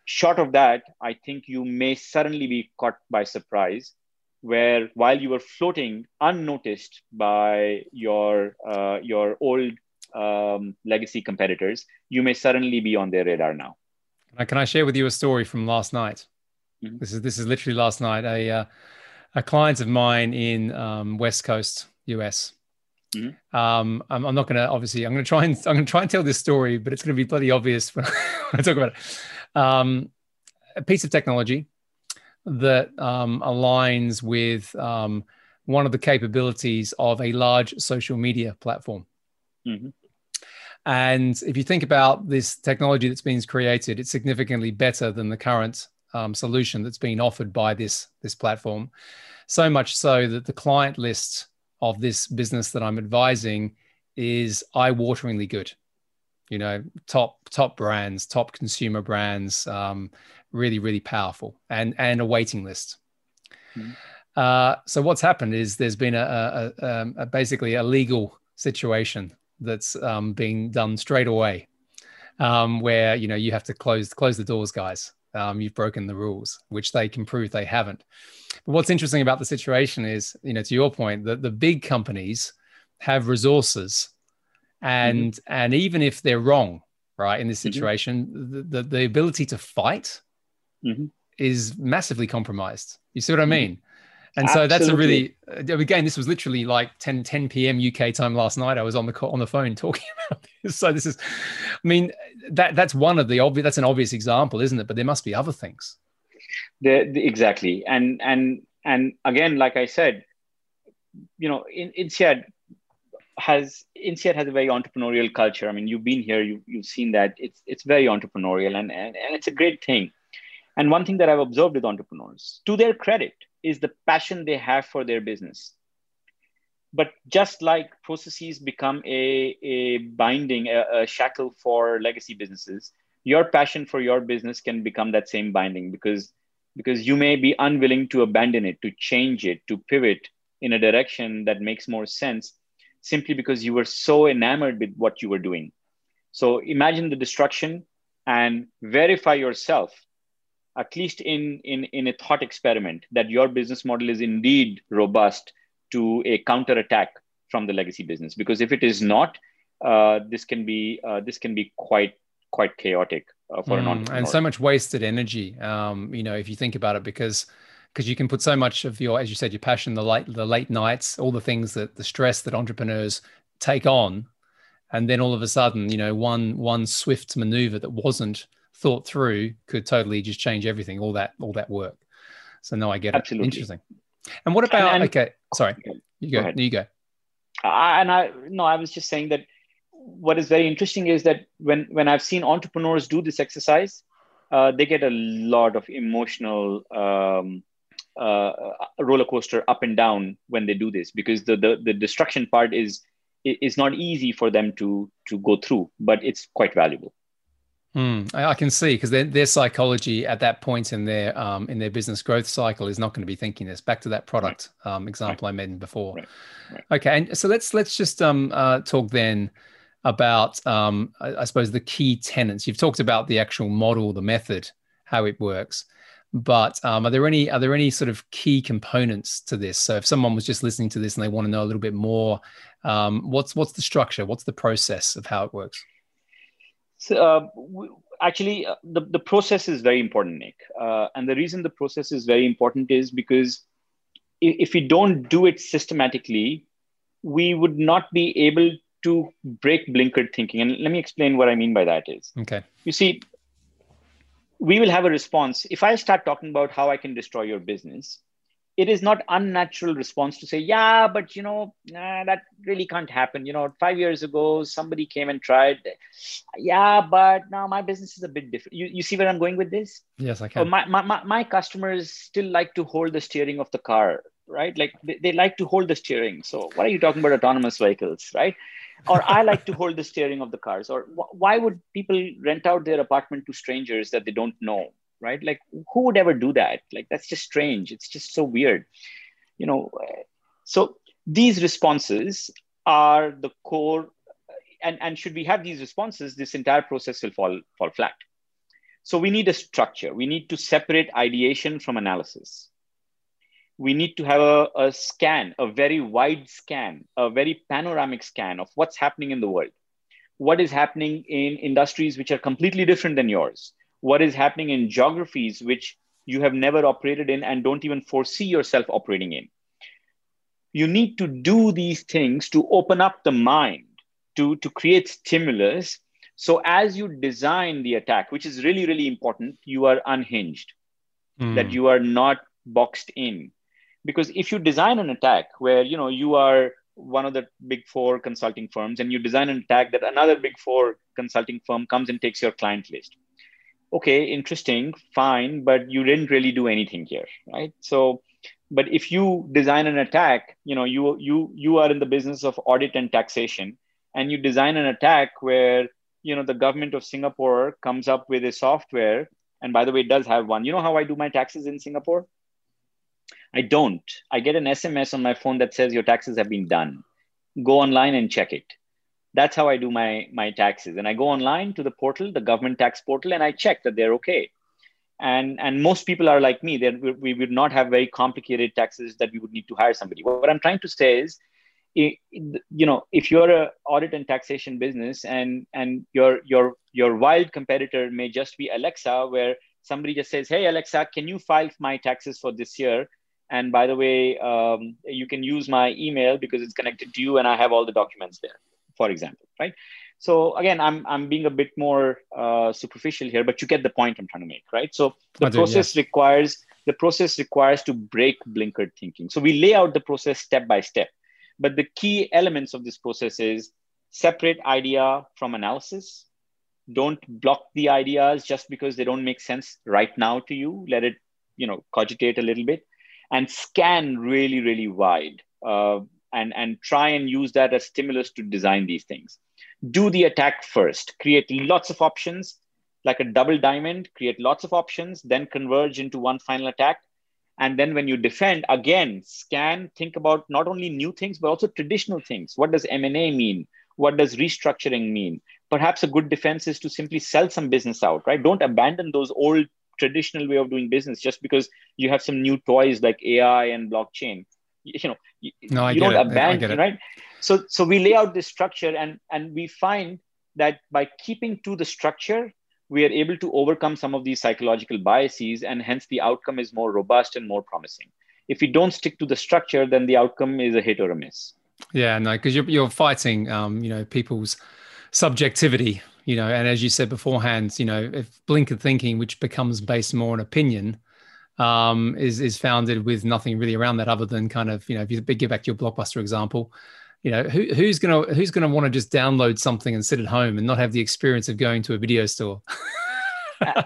Short of that, I think you may suddenly be caught by surprise where while you were floating unnoticed by your, uh, your old um, legacy competitors, you may suddenly be on their radar now. Can I share with you a story from last night? Mm-hmm. This is this is literally last night. A uh, a client of mine in um, West Coast, US. Mm-hmm. Um, I'm, I'm, not going to obviously. I'm going to try and I'm going to try and tell this story, but it's going to be bloody obvious when I talk about it. Um, a piece of technology that um, aligns with um, one of the capabilities of a large social media platform. Mm-hmm. And if you think about this technology that's been created, it's significantly better than the current um, solution that's being offered by this, this platform. So much so that the client list of this business that I'm advising is eye-wateringly good. You know, top top brands, top consumer brands, um, really really powerful, and and a waiting list. Mm-hmm. Uh, so what's happened is there's been a, a, a, um, a basically a legal situation that's um, being done straight away, um, where you know you have to close close the doors, guys. Um, you've broken the rules, which they can prove they haven't. But what's interesting about the situation is, you know, to your point, that the big companies have resources, and mm-hmm. and even if they're wrong, right, in this mm-hmm. situation, mm-hmm. the, the, the ability to fight mm-hmm. is massively compromised. You see what I mm-hmm. mean? And so that's a really uh, again this was literally like 10 10 p.m. UK time last night I was on the on the phone talking about this. So this is I mean that that's one of the obvious that's an obvious example isn't it but there must be other things. The, the, exactly. And and and again like I said you know in INSEAD has INSEAD has a very entrepreneurial culture. I mean you've been here you you've seen that it's it's very entrepreneurial and and, and it's a great thing. And one thing that I've observed with entrepreneurs to their credit is the passion they have for their business. But just like processes become a, a binding, a, a shackle for legacy businesses, your passion for your business can become that same binding because because you may be unwilling to abandon it to change it to pivot in a direction that makes more sense simply because you were so enamored with what you were doing so imagine the destruction and verify yourself at least in, in, in a thought experiment, that your business model is indeed robust to a counter attack from the legacy business. Because if it is not, uh, this can be uh, this can be quite quite chaotic uh, for mm, an entrepreneur. And so much wasted energy. Um, you know, if you think about it, because because you can put so much of your, as you said, your passion, the late the late nights, all the things that the stress that entrepreneurs take on, and then all of a sudden, you know, one one swift maneuver that wasn't thought through could totally just change everything all that all that work. So no i get Absolutely. it interesting. And what about and, and, okay sorry you go, go you go. I, and i no i was just saying that what is very interesting is that when when i've seen entrepreneurs do this exercise uh, they get a lot of emotional um, uh, roller coaster up and down when they do this because the, the the destruction part is is not easy for them to to go through but it's quite valuable Mm, I, can see because their, their psychology at that point in their um, in their business growth cycle is not going to be thinking this. Back to that product right. um, example right. I made before. Right. Okay, and so let's let's just um, uh, talk then about um, I, I, suppose the key tenets. You've talked about the actual model, the method, how it works. But um, are there any are there any sort of key components to this? So if someone was just listening to this and they want to know a little bit more, um, what's what's the structure? What's the process of how it works? So, uh, actually, uh, the, the process is very important, Nick. Uh, and the reason the process is very important is because if, if we don't do it systematically, we would not be able to break blinkered thinking. And let me explain what I mean by that is. Okay. You see, we will have a response. If I start talking about how I can destroy your business, it is not unnatural response to say yeah but you know nah, that really can't happen. You know five years ago somebody came and tried yeah but now my business is a bit different. You, you see where i'm going with this? Yes i can. my, my, my, my customers still like to hold the steering of the car right? Like they, they like to hold the steering. So what are you talking about autonomous vehicles right? Or i like to hold the steering of the cars. Or wh- why would people rent out their apartment to strangers that they don't know right? Like who would ever do that? Like that's just strange. It's just so weird. You know so these responses are the core and, and should we have these responses this entire process will fall fall flat. So we need a structure. We need to separate ideation from analysis. We need to have a, a scan a very wide scan a very panoramic scan of what's happening in the world. What is happening in industries which are completely different than yours what is happening in geographies which you have never operated in and don't even foresee yourself operating in. You need to do these things to open up the mind, to, to create stimulus. So, as you design the attack, which is really, really important, you are unhinged, mm. that you are not boxed in. Because if you design an attack where you know you are one of the big four consulting firms and you design an attack that another big four consulting firm comes and takes your client list okay, interesting, fine, but you didn't really do anything here, right? So, but if you design an attack, you know, you you you are in the business of audit and taxation, and you design an attack where you know the government of Singapore comes up with a software, and by the way, it does have one. You know how I do my taxes in Singapore? I don't. I get an SMS on my phone that says your taxes have been done. Go online and check it that's how I do my my taxes. And I go online to the portal, the government tax portal, and I check that they're okay. And and most people are like me. That we would not have very complicated taxes that we would need to hire somebody. What I'm trying to say is, you know, if you're a audit and taxation business, and and your your your wild competitor may just be Alexa, where somebody just says, "Hey Alexa, can you file my taxes for this year?" And by the way, um, you can use my email because it's connected to you, and I have all the documents there for example, right? So again, I'm I'm being a bit more uh, superficial here, but you get the point I'm trying to make, right? So the do, process yes. requires the process requires to break blinkered thinking. So we lay out the process step by step, but the key elements of this process is separate idea from analysis. Don't block the ideas just because they don't make sense right now to you. Let it, you know, cogitate a little bit, and scan really, really wide. Uh, and, and try and use that as stimulus to design these things. Do the attack first, create lots of options, like a double diamond, create lots of options, then converge into one final attack. And then when you defend, again, scan, think about not only new things, but also traditional things. What does M&A mean? What does restructuring mean? Perhaps a good defense is to simply sell some business out, right? Don't abandon those old traditional way of doing business just because you have some new toys like AI and blockchain you know you, no, I you don't it. abandon right? So so we lay out this structure and and we find that by keeping to the structure we are able to overcome some of these psychological biases and hence the outcome is more robust and more promising. If we don't stick to the structure then the outcome is a hit or a miss. Yeah no because you're, you're fighting um, you know people's subjectivity you know and as you said beforehand you know if blinkered thinking which becomes based more on opinion um, is is founded with nothing really around that other than kind of you know if you get back to your blockbuster example you know who, who's gonna who's gonna want to just download something and sit at home and not have the experience of going to a video store?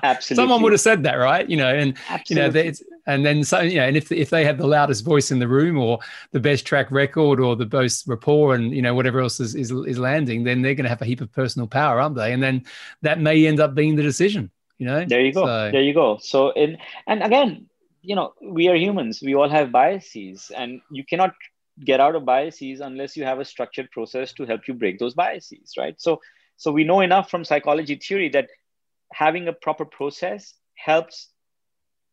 Absolutely someone would have said that right? You know and absolutely. you know it's and then so you know and if if they have the loudest voice in the room or the best track record or the most rapport and you know whatever else is is, is landing then they're going to have a heap of personal power aren't they? And then that may end up being the decision you know there you go so, there you go so in and again you know we are humans we all have biases and you cannot get out of biases unless you have a structured process to help you break those biases right so so we know enough from psychology theory that having a proper process helps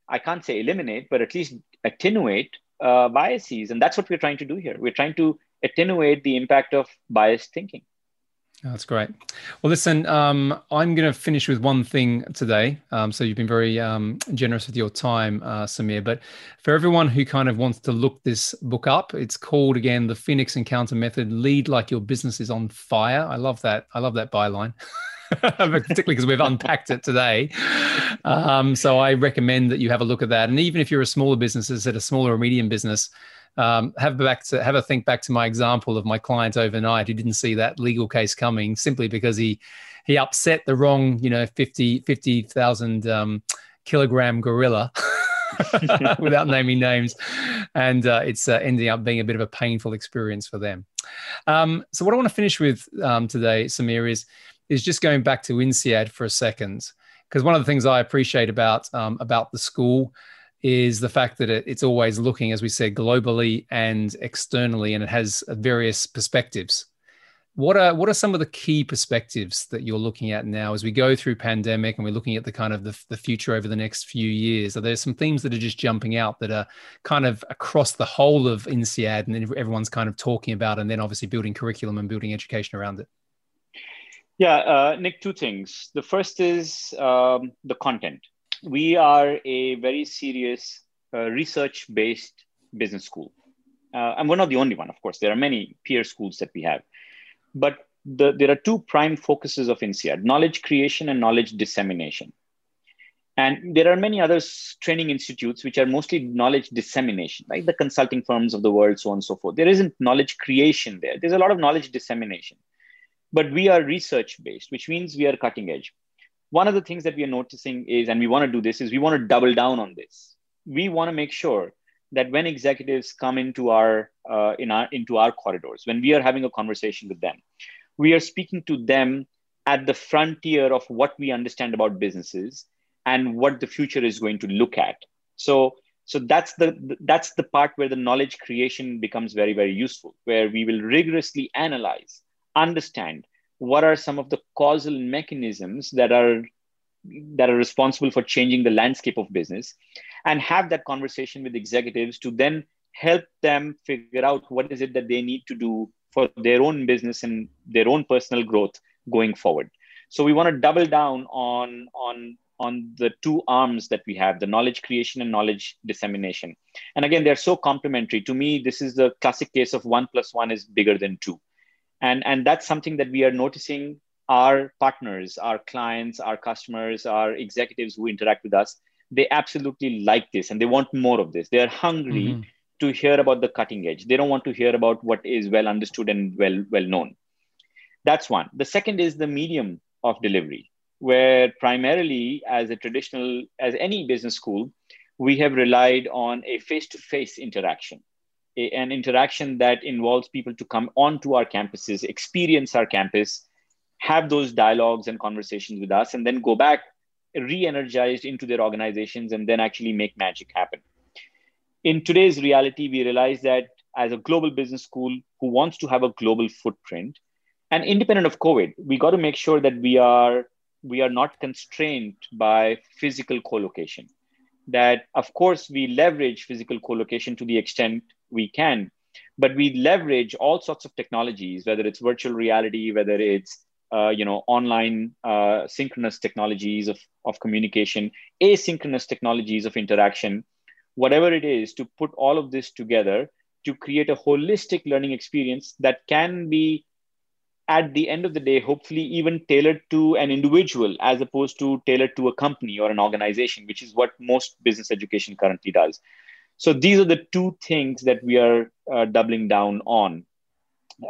I can't say eliminate, but at least attenuate uh, biases. And that's what we're trying to do here. We're trying to attenuate the impact of biased thinking. That's great. Well, listen, um, I'm going to finish with one thing today. Um, so you've been very um, generous with your time, uh, Sameer. But for everyone who kind of wants to look this book up, it's called again the Phoenix Encounter Method: Lead like your business is on fire. I love that. I love that byline. particularly because we've unpacked it today. Um, so I recommend that you have a look at that. And even if you're a smaller business, as at a smaller or medium business, um, have back to have a think back to my example of my client overnight who didn't see that legal case coming simply because he he upset the wrong you know 50 50,000 um, kilogram gorilla without naming names. And uh, it's uh, ending up being a bit of a painful experience for them. Um, so what I want to finish with um, today Sameer is is just going back to INSEAD for a second. Because one of the things I appreciate about um, about the school is the fact that it, it's always looking, as we said, globally and externally, and it has various perspectives. What are what are some of the key perspectives that you're looking at now as we go through pandemic and we're looking at the kind of the, the future over the next few years? Are there some themes that are just jumping out that are kind of across the whole of INSEAD and everyone's kind of talking about, and then obviously building curriculum and building education around it? Yeah, uh, Nick, two things. The first is um, the content we are a very serious uh, research based business school. Uh, and we're not the only one, of course. There are many peer schools that we have. But the, there are two prime focuses of INSEAD knowledge creation and knowledge dissemination. And there are many other training institutes which are mostly knowledge dissemination, like the consulting firms of the world, so on and so forth. There isn't knowledge creation there. There's a lot of knowledge dissemination. But we are research based, which means we are cutting edge one of the things that we are noticing is, and we want to do this, is we want to double down on this. We want to make sure that when executives come into our uh, in our into our corridors, when we are having a conversation with them, we are speaking to them at the frontier of what we understand about businesses and what the future is going to look at. So so that's the that's the part where the knowledge creation becomes very very useful, where we will rigorously analyze, understand, what are some of the causal mechanisms that are that are responsible for changing the landscape of business? And have that conversation with executives to then help them figure out what is it that they need to do for their own business and their own personal growth going forward. So we want to double down on on on the two arms that we have the knowledge creation and knowledge dissemination. And again they're so complementary. To me this is the classic case of one plus one is bigger than two and and that's something that we are noticing our partners our clients our customers our executives who interact with us they absolutely like this and they want more of this. They are hungry mm-hmm. to hear about the cutting edge. They don't want to hear about what is well understood and well well known. That's one. The second is the medium of delivery where primarily as a traditional as any business school we have relied on a face-to-face interaction an interaction that involves people to come onto our campuses, experience our campus, have those dialogues and conversations with us, and then go back re energized into their organizations and then actually make magic happen. In today's reality, we realize that as a global business school who wants to have a global footprint, and independent of COVID, we got to make sure that we are we are not constrained by physical co-location that of course we leverage physical co-location to the extent we can but we leverage all sorts of technologies whether it's virtual reality whether it's uh, you know online uh, synchronous technologies of, of communication asynchronous technologies of interaction whatever it is to put all of this together to create a holistic learning experience that can be at the end of the day, hopefully even tailored to an individual as opposed to tailored to a company or an organization, which is what most business education currently does. So these are the two things that we are uh, doubling down on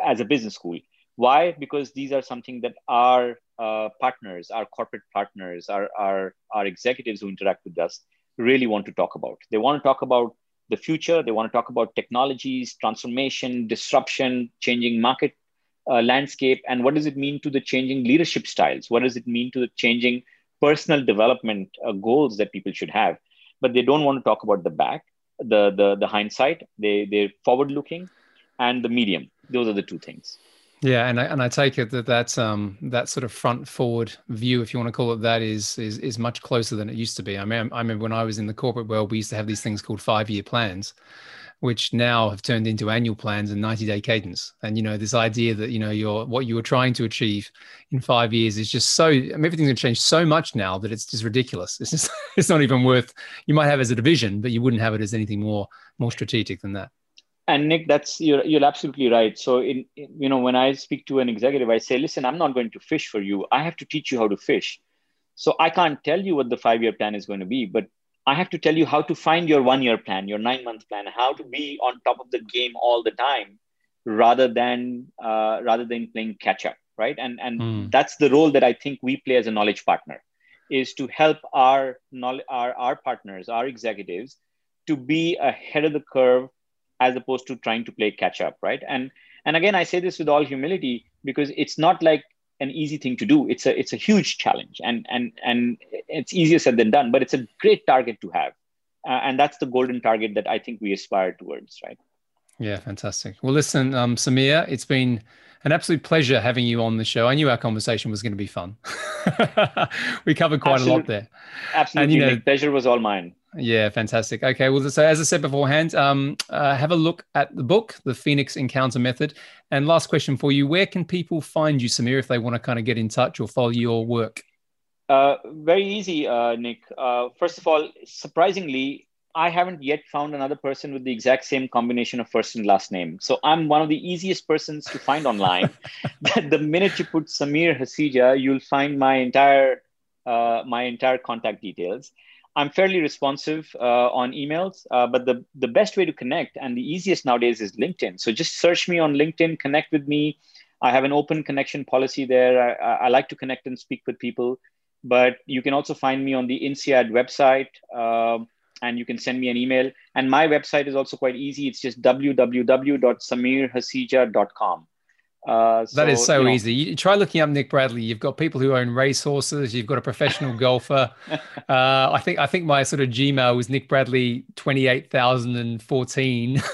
as a business school. Why? Because these are something that our uh, partners, our corporate partners, our, our, our executives who interact with us really want to talk about. They want to talk about the future. They want to talk about technologies, transformation, disruption, changing market uh, landscape and what does it mean to the changing leadership styles what does it mean to the changing personal development uh, goals that people should have but they don't want to talk about the back the the, the hindsight they they're forward looking and the medium. Those are the two things. Yeah, and I, and I take it that that's um that sort of front forward view, if you want to call it that, is is is much closer than it used to be. I mean, I remember when I was in the corporate world, we used to have these things called five year plans, which now have turned into annual plans and 90 day cadence. And you know, this idea that you know you're what you were trying to achieve in five years is just so I mean, everything's going to change so much now that it's just ridiculous. It's just it's not even worth. You might have as a division, but you wouldn't have it as anything more more strategic than that and nick that's you're, you're absolutely right so in, in, you know when i speak to an executive i say listen i'm not going to fish for you i have to teach you how to fish so i can't tell you what the five year plan is going to be but i have to tell you how to find your one year plan your nine month plan how to be on top of the game all the time rather than uh, rather than playing catch up right and and mm. that's the role that i think we play as a knowledge partner is to help our our, our partners our executives to be ahead of the curve as opposed to trying to play catch up right and and again i say this with all humility because it's not like an easy thing to do it's a it's a huge challenge and and and it's easier said than done but it's a great target to have uh, and that's the golden target that i think we aspire towards right yeah fantastic well listen um sameer it's been an absolute pleasure having you on the show. I knew our conversation was going to be fun. we covered quite Absolute, a lot there. Absolutely. And, you know, the pleasure was all mine. Yeah, fantastic. Okay, well, so as I said beforehand, um, uh, have a look at the book, The Phoenix Encounter Method. And last question for you: Where can people find you, Sameer, if they want to kind of get in touch or follow your work? Uh, very easy, uh, Nick. Uh, first of all, surprisingly, I haven't yet found another person with the exact same combination of first and last name. So I'm one of the easiest persons to find online. the minute you put Sameer Hasija, you'll find my entire uh, my entire contact details. I'm fairly responsive uh, on emails, uh, but the, the best way to connect and the easiest nowadays is LinkedIn. So just search me on LinkedIn, connect with me. I have an open connection policy there. I, I like to connect and speak with people, but you can also find me on the INSEAD website uh, and you can send me an email. And my website is also quite easy. It's just www.sameerhasija.com. Uh, so, that is so you know, easy. You try looking up Nick Bradley. You've got people who own racehorses. You've got a professional golfer. Uh, I think I think my sort of Gmail was Nick Bradley twenty eight thousand and fourteen.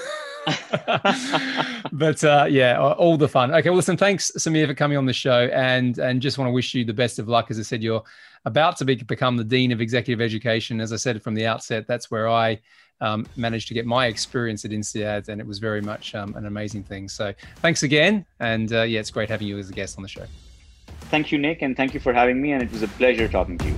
but uh, yeah, all the fun. Okay, well, listen, thanks Sameer for coming on the show, and and just want to wish you the best of luck. As I said, you're about to be, become the dean of executive education. As I said from the outset, that's where I um, managed to get my experience at INSEAD, and it was very much um, an amazing thing. So thanks again, and uh, yeah, it's great having you as a guest on the show. Thank you, Nick, and thank you for having me. And it was a pleasure talking to you.